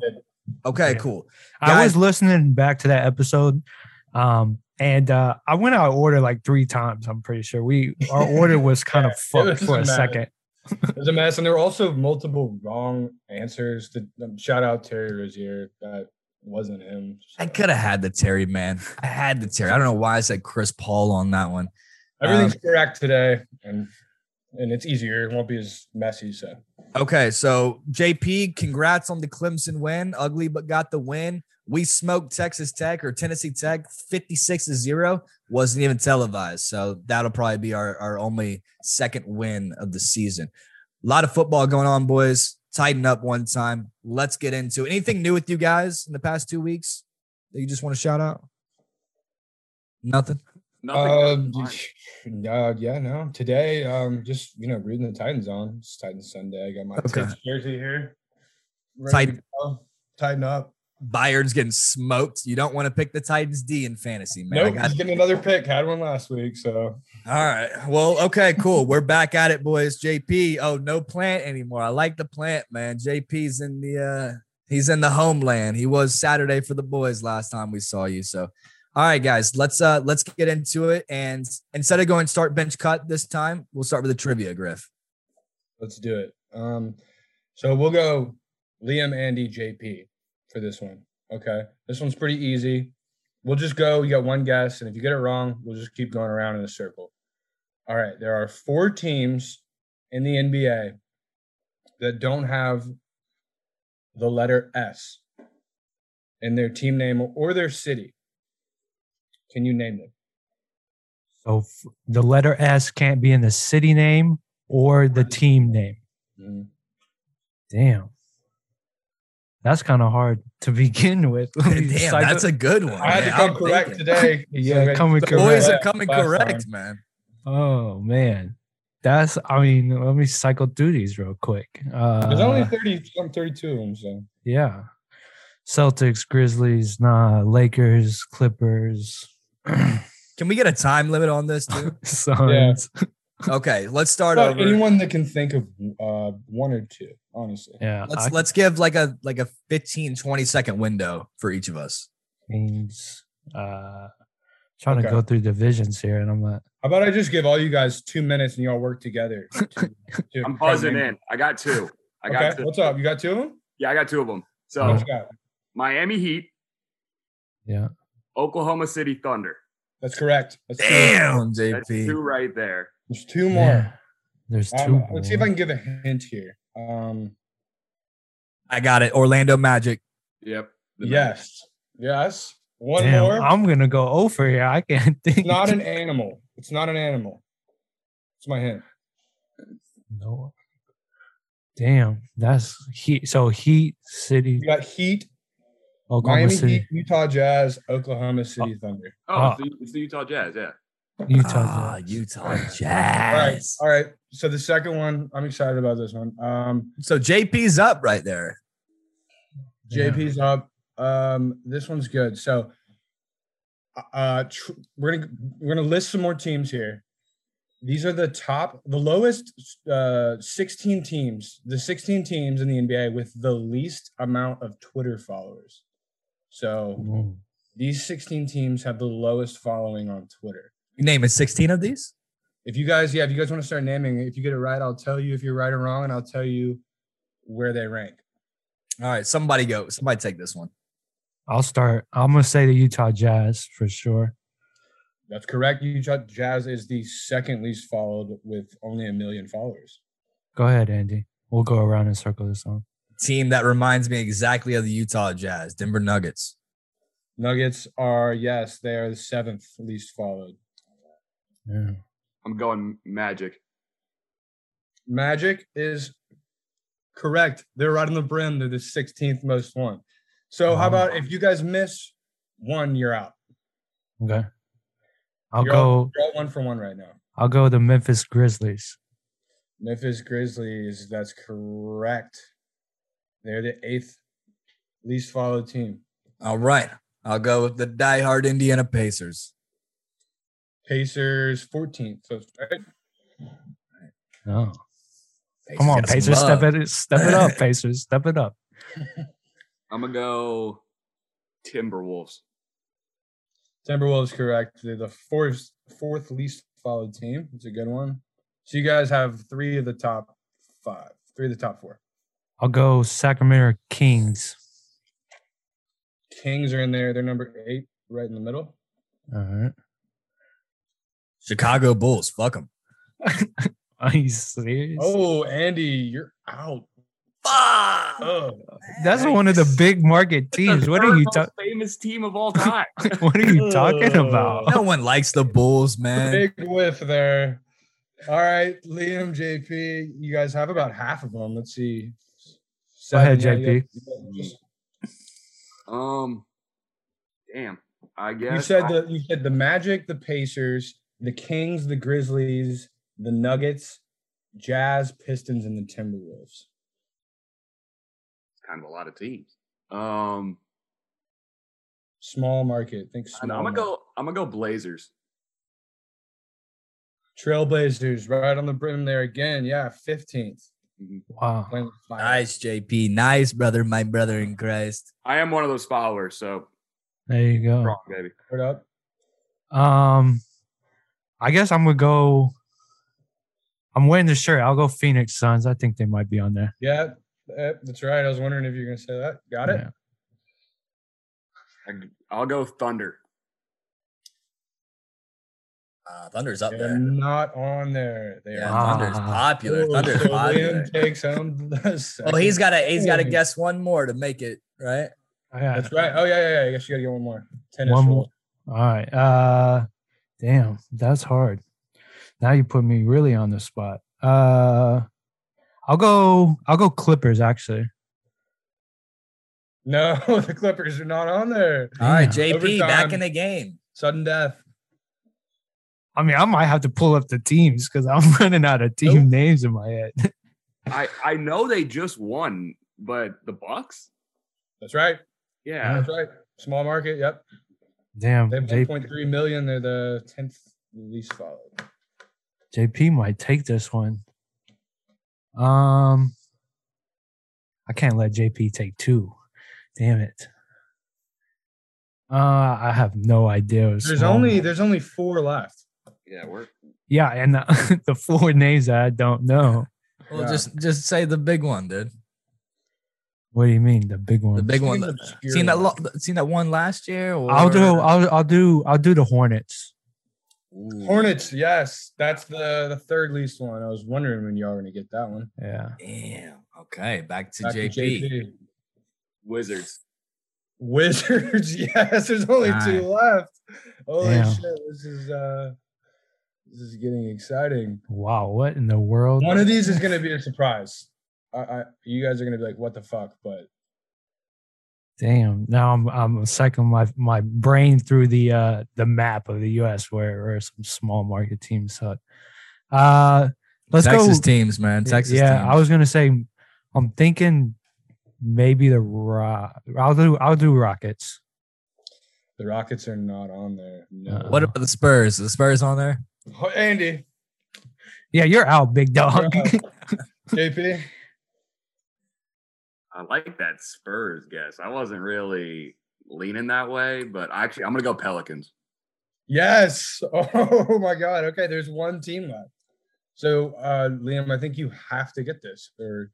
Okay, Yeah. cool. I was listening back to that episode, um, and uh, I went out of order like three times. I'm pretty sure we our (laughs) order was kind of Yeah, it fucked for a mad. second. (laughs) It was a mess, and there were also multiple wrong answers. To, um, shout out Terry Rozier. That wasn't him. I could have had the Terry man. I had the Terry. I don't know why I said Chris Paul on that one. Everything's um, correct today, and and it's easier. It won't be as messy. So Okay, so JP, congrats on the Clemson win. Ugly, but got the win. We smoked Texas Tech or Tennessee Tech 56 to 0. Wasn't even televised. So that'll probably be our, our only second win of the season. A lot of football going on, boys. Tighten up one time. Let's get into it. Anything new with you guys in the past two weeks that you just want to shout out? Nothing. Um, uh, yeah, no. Today, um, just you know, reading the Titans on. It's Titans Sunday. I got my Okay. Titans jersey here. Ready to? Tighten up. Bayern's getting smoked. You don't want to pick the Titans D in fantasy, man. I got- he's getting another pick. Had one last week, so All right. Well, okay, cool. We're back at it, boys. JP. Oh, no plant anymore. I like the plant, man. JP's in the uh he's in the homeland. He was Saturday for the boys last time we saw you. So all right, guys, let's uh let's get into it. And instead of going start bench cut this time, we'll start with the trivia, Griff. let's do it. Um, so we'll go Liam, Andy, JP for this one. Okay, this one's pretty easy. We'll just go. You got one guess, and if you get it wrong, we'll just keep going around in a circle. All right, there are four teams in the NBA that don't have the letter S in their team name or their city. Can you name them? So f- the letter S can't be in the city name or the team name. Mhm. Damn. That's kind of hard to (laughs) begin with. (laughs) Damn, cycle- that's a good one. I had to come I'm correct thinking. today. (laughs) Yeah, So coming the The boys are coming correct, time. man. Oh man. That's I mean, let me cycle through these real quick. Uh There's only 30, some 32 of them. So yeah. Celtics, Grizzlies, nah, Lakers, Clippers, (clears throat) Can we get a time limit on this too? Suns. Okay, let's start over. anyone that can think of uh, one or two, honestly. Yeah. Let's I let's give like a like a 15 20 second window for each of us. means uh trying to go through divisions here and I'm not How about I just give all you guys two minutes and y'all work together? (laughs) to- to I'm try to buzzing in. I got two. I got Okay, two. what's up? You got two of them? Yeah, I got two of them. So What you got? Miami Heat, yeah. Oklahoma City Thunder. That's correct. That's two. Damn, That's two right there. There's two more. Yeah. There's two. Um, let's see if I can give a hint here. Um, I got it. Orlando Magic. Yep. the yes, yes. One Damn, more. I'm gonna go over here. I can't (laughs) think. It's not an animal. It's not an animal. It's my hint. no. Damn, that's heat. So Heat City, You got Heat, Oklahoma Miami City, Heat, Utah Jazz, Oklahoma City Thunder. Oh, it's, the, it's the Utah Jazz. Yeah. Utah. Ah, Jazz. Utah All right, Jazz. all right. So the second one, I'm excited about this one. Um, So JP's up right there. Yeah. JP's up. Um, this one's good. So, uh, tr- we're gonna we're gonna list some more teams here. These are the top, the lowest, uh, 16 teams, the 16 teams in the NBA with the least amount of Twitter followers. So these 16 teams have the lowest following on Twitter. You name it 16 of these? If you guys, yeah, if you guys want to start naming, if you get it right, I'll tell you if you're right or wrong, and I'll tell you where they rank. All right, somebody go. Somebody take this one. I'll start. I'm gonna say the Utah Jazz for sure. That's correct. Utah Jazz is the second least followed with only a million followers. Go ahead, Andy. We'll go around and circle this on. Team that reminds me exactly of the Utah Jazz, Denver Nuggets. Nuggets are yes, they are the seventh least followed. Yeah. I'm going Magic. Magic is correct. They're right on the brim. They're the 16th most one. So how about if you guys miss one, you're out. Okay. I'll You're all- go. You're all one for one right now. I'll go the Memphis Grizzlies. Memphis Grizzlies. That's correct. They're the eighth least followed team. All right. I'll go with the diehard Indiana Pacers. Pacers 14th. So right? Oh, come on, Pacers, step it, step it up, (laughs) Pacers, step it up. (laughs) I'm gonna go Timberwolves. Timberwolves correct. They're the fourth fourth least followed team. It's a good one. So you guys have three of the top five, three of the top four. I'll go Sacramento Kings. Kings are in there. They're number eight, right in the middle. All right. Chicago Bulls. Fuck them. (laughs) Are you serious? Oh, Andy, you're out. Fuck. Ugh. That's one of the big market teams. What are you talking? famous team of all time? (laughs) What are you talking about? No one likes the Bulls, man. Big whiff there. All right, Liam, JP, you guys have about half of them. Let's see. Go ahead, Seven, yeah, you JP. guys- you guys- um, damn. I guess You said I- the you said the Magic, the Pacers, the Kings, the Grizzlies, the Nuggets, Jazz, Pistons, and the Timberwolves. kind of a lot of teams. Um, Small market. Think I small. know, I'm gonna market. go. I'm gonna go Blazers. Trailblazers right on the brim there again. Yeah, 15th. Wow. Playing with fire. Nice, JP. Nice, brother, my brother in Christ. I am one of those followers, so There you go. wrong, baby. Word up. Um, I guess I'm gonna go. I'm wearing the shirt. I'll go Phoenix Suns. I think they might be on there. Yeah, eh, that's right. I was wondering if you're going to say that. Got it. Yeah. I, I'll go Thunder. Uh, Thunder's up They're there. not on there. They Yeah, are. Thunder's Ah. popular. Oh, Thunder's so popular. Liam takes home the (laughs) Oh, he's second got to he's got to guess one more to make it right. Yeah. That's right. Oh yeah, yeah, yeah. I guess you got to get one more. Tennis One rules. more. All right. Uh, damn, that's hard. Now you put me really on the spot. Uh, I'll go. I'll go Clippers. Actually, No, (laughs) the Clippers are not on there. All right, Damn. JP back in the game. Sudden death. I mean, I might have to pull up the teams because I'm (laughs) running out of team Nope. names in my head. (laughs) I I know they just won, but the Bucks. That's right. Yeah, That's right. Small market. Yep. Damn, They have 1.3 million. They're the 10th least followed. JP might take this one. Um, I can't let JP take two. Damn it. Uh, I have no idea. There's small. only there's only four left. yeah, we're yeah, and the, (laughs) the four names that I don't know. Well, Yeah. just just say the big one, dude. What do you mean the big one? The big one. Think that- obscure Seen that? ones. Lo- seen that one last year? Or? I'll do. I'll. I'll do. I'll do the Hornets. Ooh. Hornets. Yes, that's the the third least one. I was wondering when y'all were gonna get that one. Yeah. Damn. Okay, back to Back to JP. Wizards. Wizards. (laughs) Yes, there's only two left. Holy Damn. shit! This is uh, this is getting exciting. Wow. What in the world? One of these is gonna be a surprise. I, I you guys are gonna be like, what the fuck? But Damn. Now I'm. I'm cycling my my brain through the uh the map of the U.S. where where some small market teams suck. Uh, let's Texas go. teams, man. Texas yeah, teams. I was gonna say. I'm thinking maybe the Rock. I'll do. I'll do Rockets. the Rockets are not on there. No. Uh, What about the Spurs? Are the Spurs on there? Oh, Andy, Yeah, you're out, big dog. You're (laughs) JP. I like that Spurs guess. I wasn't really leaning that way, but actually, I'm gonna go Pelicans. Yes. (laughs) Oh my God. Okay, there's one team left. So, uh, Liam, I think you have to get this. Or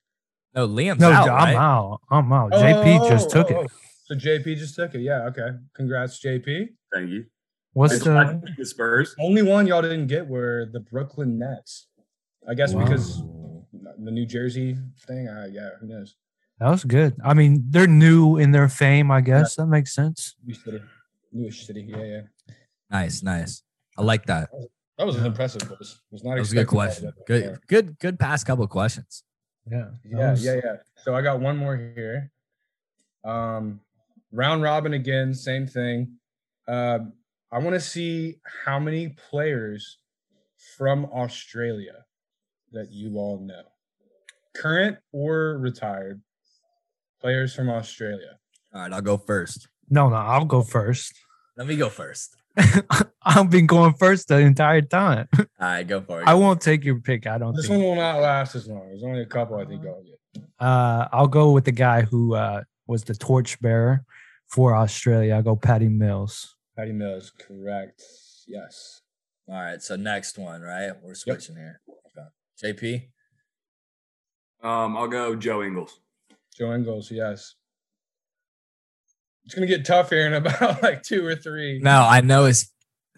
No, Liam's no, out. I'm right? out. I'm out. JP just took oh, it. oh. So JP just took it. Yeah. Okay. Congrats, JP. Thank you. What's I the? like the Spurs? Only one y'all didn't get were the Brooklyn Nets. I guess because the New Jersey thing. Uh, yeah. Who knows? That was good. I mean, they're new in their fame. I guess that makes sense. New city. Newish city. Yeah. Yeah. Nice, nice. I like that. That was an impressive quiz. Was not That was a good question. that Good, before. good, good. Past couple of questions. Yeah. Yeah, was- yeah, yeah. So I got one more here. Um, round robin again, same thing. Uh, I want to see how many players from Australia that you all know, current or retired players from Australia. All right, I'll go first. No, no, I'll go first. Let me go first. (laughs) I've been going first the entire time. All right, go for it. I won't take your pick. I don't This think. one will not last as long. There's only a couple I think I'll get. Uh, I'll go with the guy who uh, was the torchbearer for Australia. I'll go Patty Mills. Patty Mills, correct. Yes. All right, so next one, right? We're switching here. Okay. JP. Um, I'll go Joe Ingles. Joe Ingles, yes. It's gonna get tough here in about (laughs) like two or three. No, I know it's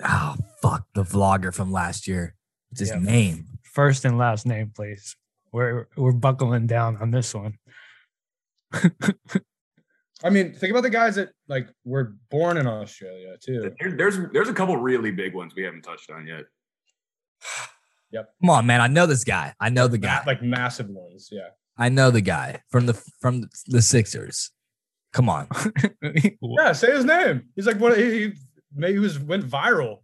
oh fuck the vlogger from last year. It's his Yeah. name. First and last name, please. We're we're buckling down on this one. (laughs) I mean, think about the guys that like were born in Australia too. There- There's there's a couple really big ones we haven't touched on yet. Yep. Come on, man. I know this guy. I know the guy. like massive ones. Yeah. I know the guy from the from the Sixers. Come on. (laughs) Yeah. Say his name. He's like what he, he maybe he was went viral.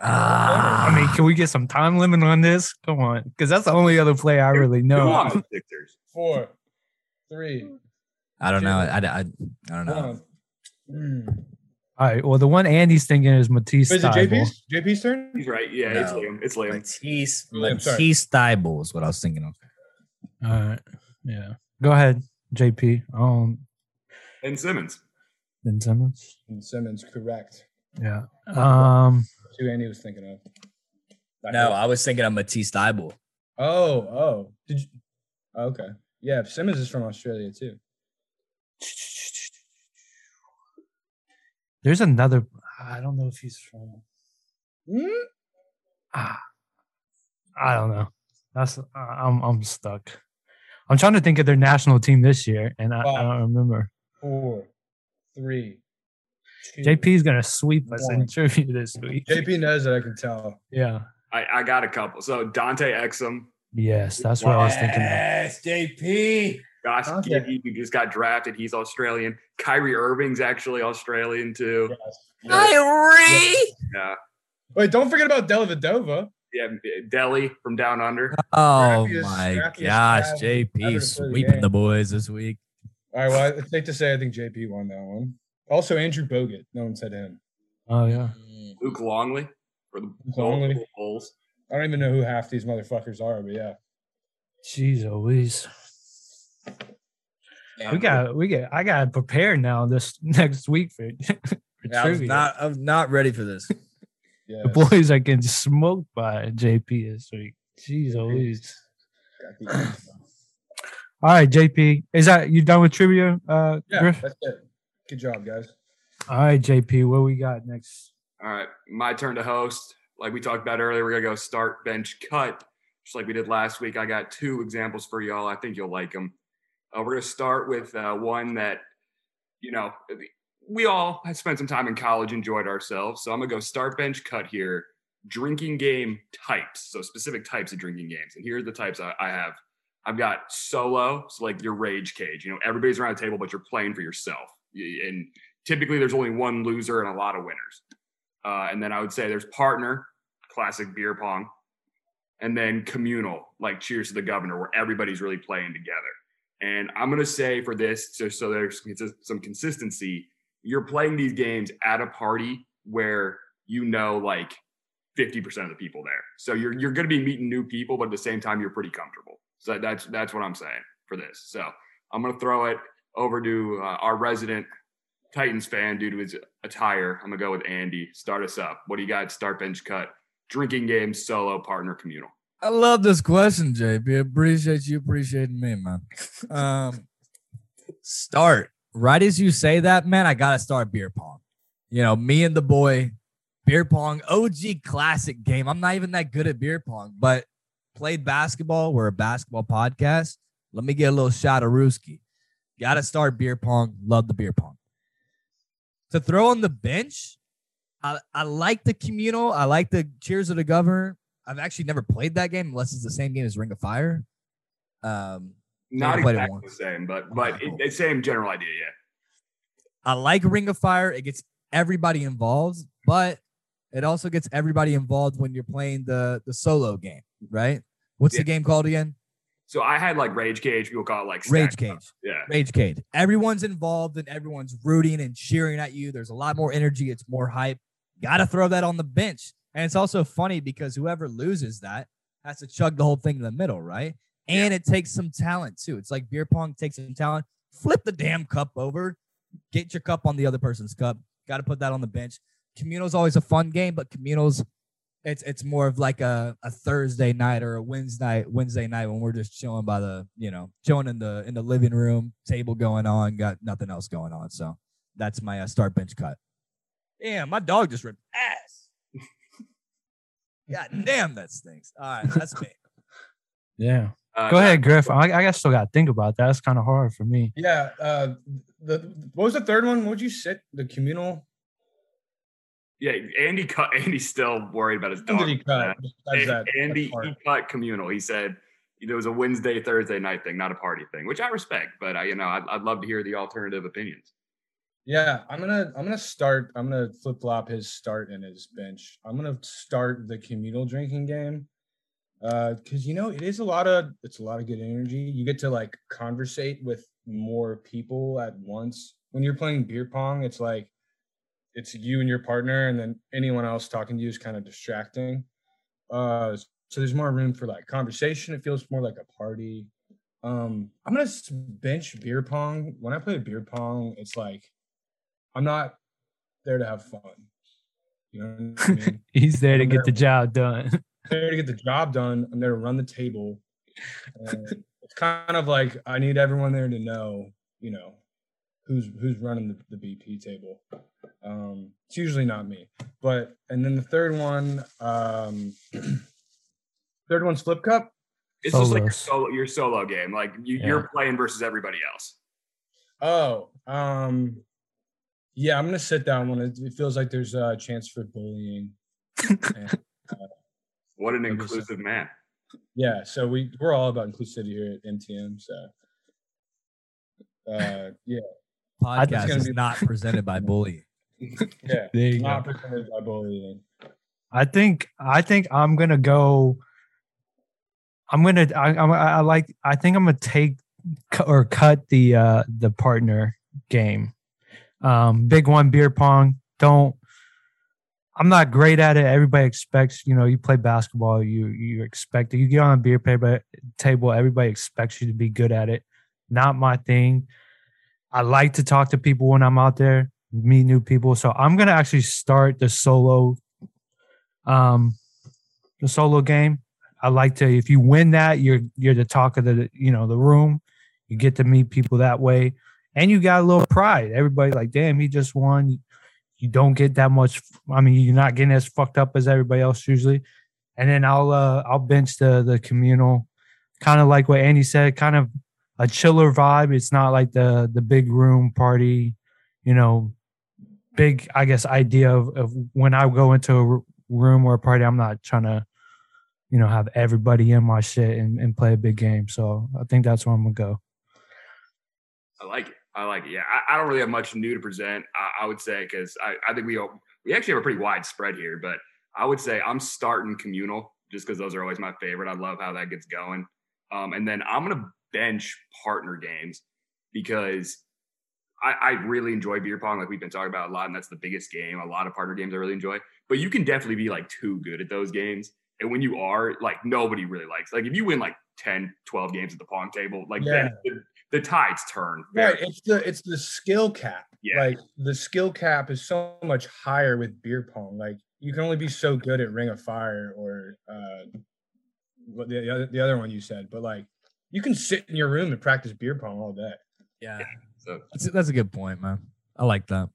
Ah, I mean, can we get some time limit on this? Come on, because that's the only other play I really Come know. on, (laughs) Sixers. Four, three, I don't know. I, I, I, I don't know. Mm. All right. Well, the one Andy's thinking is Matisse. Is it Thybulle. JP's? JP's turn? He's right. Yeah, it's No. Liam. It's Liam. Matisse, Matisse Thybulle is what I was thinking of. All right. Yeah. Go ahead, JP. Um, And Simmons. Ben Simmons. And Simmons, correct. Yeah. Um. That's who Andy was thinking of. That No, hurt. I was thinking of Matisse Thybulle. Oh, oh. Did you? Okay. Yeah, Simmons is from Australia too. There's another. I don't know if he's from. Mm? Ah, I don't know. That's I'm I'm stuck. I'm trying to think of their national team this year, and I, I don't remember. Four, three. two. JP's gonna sweep us in trivia this week. JP knows that I can tell. Yeah. I, I got a couple. So Dante Exum, Yes, that's what I was thinking. Of. Yes, JP. Gosh, Dante. kid, he just got drafted. He's Australian. Kyrie Irving's actually Australian too. Yes. Kyrie. Yeah, Wait, don't forget about Dellavedova. Yeah. Delly from down under. Oh Scrappiest- my scrappiest gosh, JP to play the sweeping the boys this week. All right, well, it's safe to say I think JP won that one. Also, Andrew Bogut. No one said him. Oh yeah. Mm. Luke Longley for the Longley. Bull- Bulls. I don't even know who half these motherfuckers are, but yeah. Jeez Louise. We got we got I got prepared now this (laughs) next week for, for Yeah, I was not. I was not ready for this. (laughs) Yeah. the boys are getting smoked by JP this week. Jeez Louise. got the- All right, JP. Is that you done with trivia? Uh yeah, Griff? that's it. Good job, guys. All right, JP, what we got next? All right, my turn to host. Like we talked about earlier, we're gonna go start, bench, cut, just like we did last week. I got two examples for y'all. I think you'll like them. Uh, we're gonna start with uh, one that, you know, we all spent some time in college, enjoyed ourselves. So I'm gonna go start, bench, cut here. Drinking game types, so specific types of drinking games, and here are the types I, I have. I've got solo, so like your rage cage. You know, everybody's around a table, but you're playing for yourself, and typically there's only one loser and a lot of winners. Uh, and then I would say there's partner, classic beer pong, and then communal, like Cheers to the Governor, where everybody's really playing together. And I'm gonna say for this, just so there's some consistency, you're playing these games at a party where you know like 50% of the people there. So you're you're gonna be meeting new people, but at the same time you're pretty comfortable. So that's that's what I'm saying for this. So I'm gonna throw it over to uh, our resident Titans fan due to his attire. I'm gonna go with Andy. Start us up. What do you got? Start bench cut. Drinking game, solo, partner, communal. I love this question, JP. Appreciate you appreciating me, man. Um, start right as you say that, man. I gotta start beer pong. You know, me and the boy, beer pong, OG classic game. I'm not even that good at beer pong, but played basketball. We're a basketball podcast. Let me get a little shot of Ruski. Gotta start beer pong. Love the beer pong. To throw on the bench, I, I like the communal. I like the cheers of the governor. I've actually never played that game unless it's the same game as Ring of Fire. Um, Not I exactly the same, but but Okay, it, cool. it's same general idea. Yeah. I like Ring of Fire. It gets everybody involved, but it also gets everybody involved when you're playing the the solo game, right? What's Yeah. the game called again? So I had like rage cage. People call it like Rage stack up. Cage. Yeah. Rage Cage. Everyone's involved and everyone's rooting and cheering at you. There's a lot more energy. It's more hype. Got to throw that on the bench. And it's also funny because whoever loses that has to chug the whole thing in the middle, right? And it takes some talent too. It's like beer pong takes some talent. Flip the damn cup over. Get your cup on the other person's cup. Got to put that on the bench. Communal's always a fun game, but communals it's it's more of like a, a Thursday night or a Wednesday night Wednesday night when we're just chilling by the you know chilling in the in the living room table going on got nothing else going on so that's my uh, start bench cut. Damn, my dog just ripped ass. (laughs) God damn, that stinks. All right, that's me. (laughs) Yeah. Uh, Go ahead, Griff. I, I guess still got to think about that. That's kind of hard for me. Yeah. Uh, the what was the third one? What'd you sit? The communal. Yeah, Andy cut. (laughs) Andy's still worried about his dog. did he cut? Besides that, Andy that he cut communal. He said it was a Wednesday Thursday night thing, not a party thing, which I respect. But I, you know, I'd, I'd love to hear the alternative opinions. Yeah, I'm gonna I'm gonna start. I'm gonna flip flop his start and his bench. I'm gonna start the communal drinking game, uh, because you know it is a lot of it's a lot of good energy. You get to like conversate with more people at once. When you're playing beer pong, it's like it's you and your partner, and then anyone else talking to you is kind of distracting. Uh, so there's more room for like conversation. It feels more like a party. Um, I'm gonna bench beer pong. When I play beer pong, it's like I'm not there to have fun. You know what I (laughs) mean? He's there to get the job done. I'm there to get the job done. I'm there to run the table. And it's kind of like I need everyone there to know, you know, who's who's running the, the BP table. Um, it's usually not me, but and then the third one, um, (clears throat) third one's flip cup. It's just like your solo, your solo game. Like you, Yeah. you're playing versus everybody else. Oh, um, yeah, I'm gonna sit down when it, it feels like there's a chance for bullying. (laughs) And, What an inclusive man. yeah, so we we're all about inclusivity here at MTM. So, uh, yeah, Podcast is be- not presented by (laughs) bullying. yeah, (laughs) There not go. presented by bullying. I think I think I'm gonna go. I'm gonna I, I'm- I, I like I think I'm gonna take cu- or cut the uh the partner game. Um, big one beer pong. Don't. I'm not great at it. Everybody expects you know you play basketball. You you expect it. You get on a beer paper table. Everybody expects you to be good at it. Not my thing. I like to talk to people when I'm out there, meet new people. So I'm gonna actually start the solo um the solo game i like to if you win that you're you're the talk of the you know the room you get to meet people that way and you got a little pride everybody like damn he just won you don't get that much i mean you're not getting as fucked up as everybody else usually. And then i'll uh i'll bench the the communal. Kind of like what andy said kind of a chiller vibe. It's not like the the big room party you know big i guess idea of, of when i go into a room or a party i'm not trying to you know have everybody in my shit and, and play a big game. So i think that's where i'm gonna go. I like it. I like it. Yeah, I, I don't really have much new to present. I, I would say because I, I think we all, we actually have a pretty wide spread here, but I would say I'm starting communal just because those are always my favorite. I love how that gets going. Um, and then I'm gonna bench partner games because I, I really enjoy beer pong, like we've been talking about a lot, and that's the biggest game. A lot of partner games I really enjoy, but you can definitely be like too good at those games. And when you are, like nobody really likes. Like if you win like 10, 12 games at the pong table, like then the, the tides turn. very Right, it's the it's the skill cap. Yeah. Like the skill cap is so much higher with beer pong. Like you can only be so good at Ring of Fire or uh what the the other, the other one you said, but like you can sit in your room and practice beer pong all day. Yeah, So that's, that's a good point, man. I like that.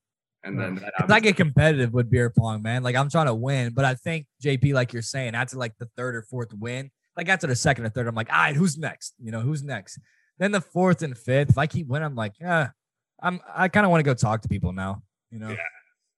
and then that 'Cause I get competitive with beer pong, man. Like I'm trying to win, but I think JP, like you're saying, after like the third or fourth win, like after the second or third, I'm like, all right, who's next? You know, who's next? Then the fourth and fifth, if I keep winning, I'm like, yeah, I'm. I kind of want to go talk to people now. You know, Yeah.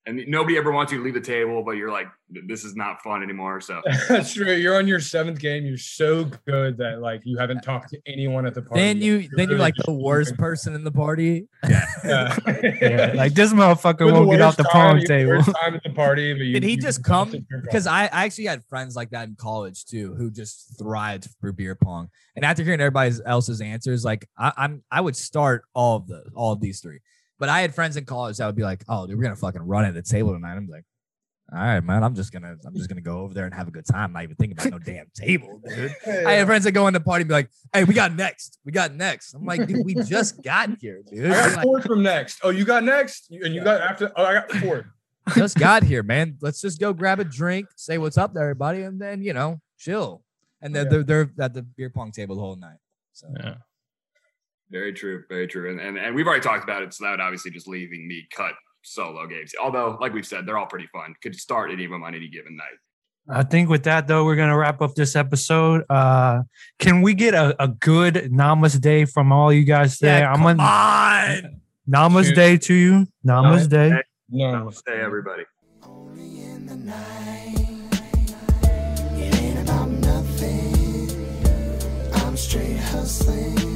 And nobody ever wants you to leave the table, but you're like, this is not fun anymore. So (laughs) That's true. You're on your seventh game. You're so good that like you haven't talked to anyone at the party. then you, You're then you're like the worst shooting. person in the party. (laughs) Yeah. (laughs) yeah, like this motherfucker won't get off the time- pong table worst time at the party, but you, Did he you just come? sit beer pong. Because I, I actually had friends like that in college too, who just thrived for beer pong. And after hearing everybody else's answers, like I, I'm, I would start all of the, all of these three. But I had friends in college that would be like, "Oh, dude, we're gonna fucking run at the table tonight." I'm like, "All right, man. I'm just gonna, I'm just gonna go over there and have a good time. Not even thinking about no damn table, dude." (laughs) I had friends that go in the party and be like, "Hey, we got next. We got next." I'm like, "Dude, we just (laughs) got here, dude. I We, got like, from next. Oh, you got next, and you got after. Oh, I got fourth. (laughs) just got here, man. Let's just go grab a drink, say what's up to everybody, and then you know, chill." And then Yeah. they're, they're at the beer pong table the whole night. So yeah. Very true, very true. And, and and we've already talked about it, so that would obviously just leaving me cut solo games. Although, like we've said, they're all pretty fun. Could start any of them on any given night. I think with that though, we're gonna wrap up this episode. Uh can we get a, a good Namaste from all you guys today? yeah, I'm come on on. Namaste to you. Namaste. No, Namaste, everybody. Only in the night. It ain't about nothing. I'm straight hustling.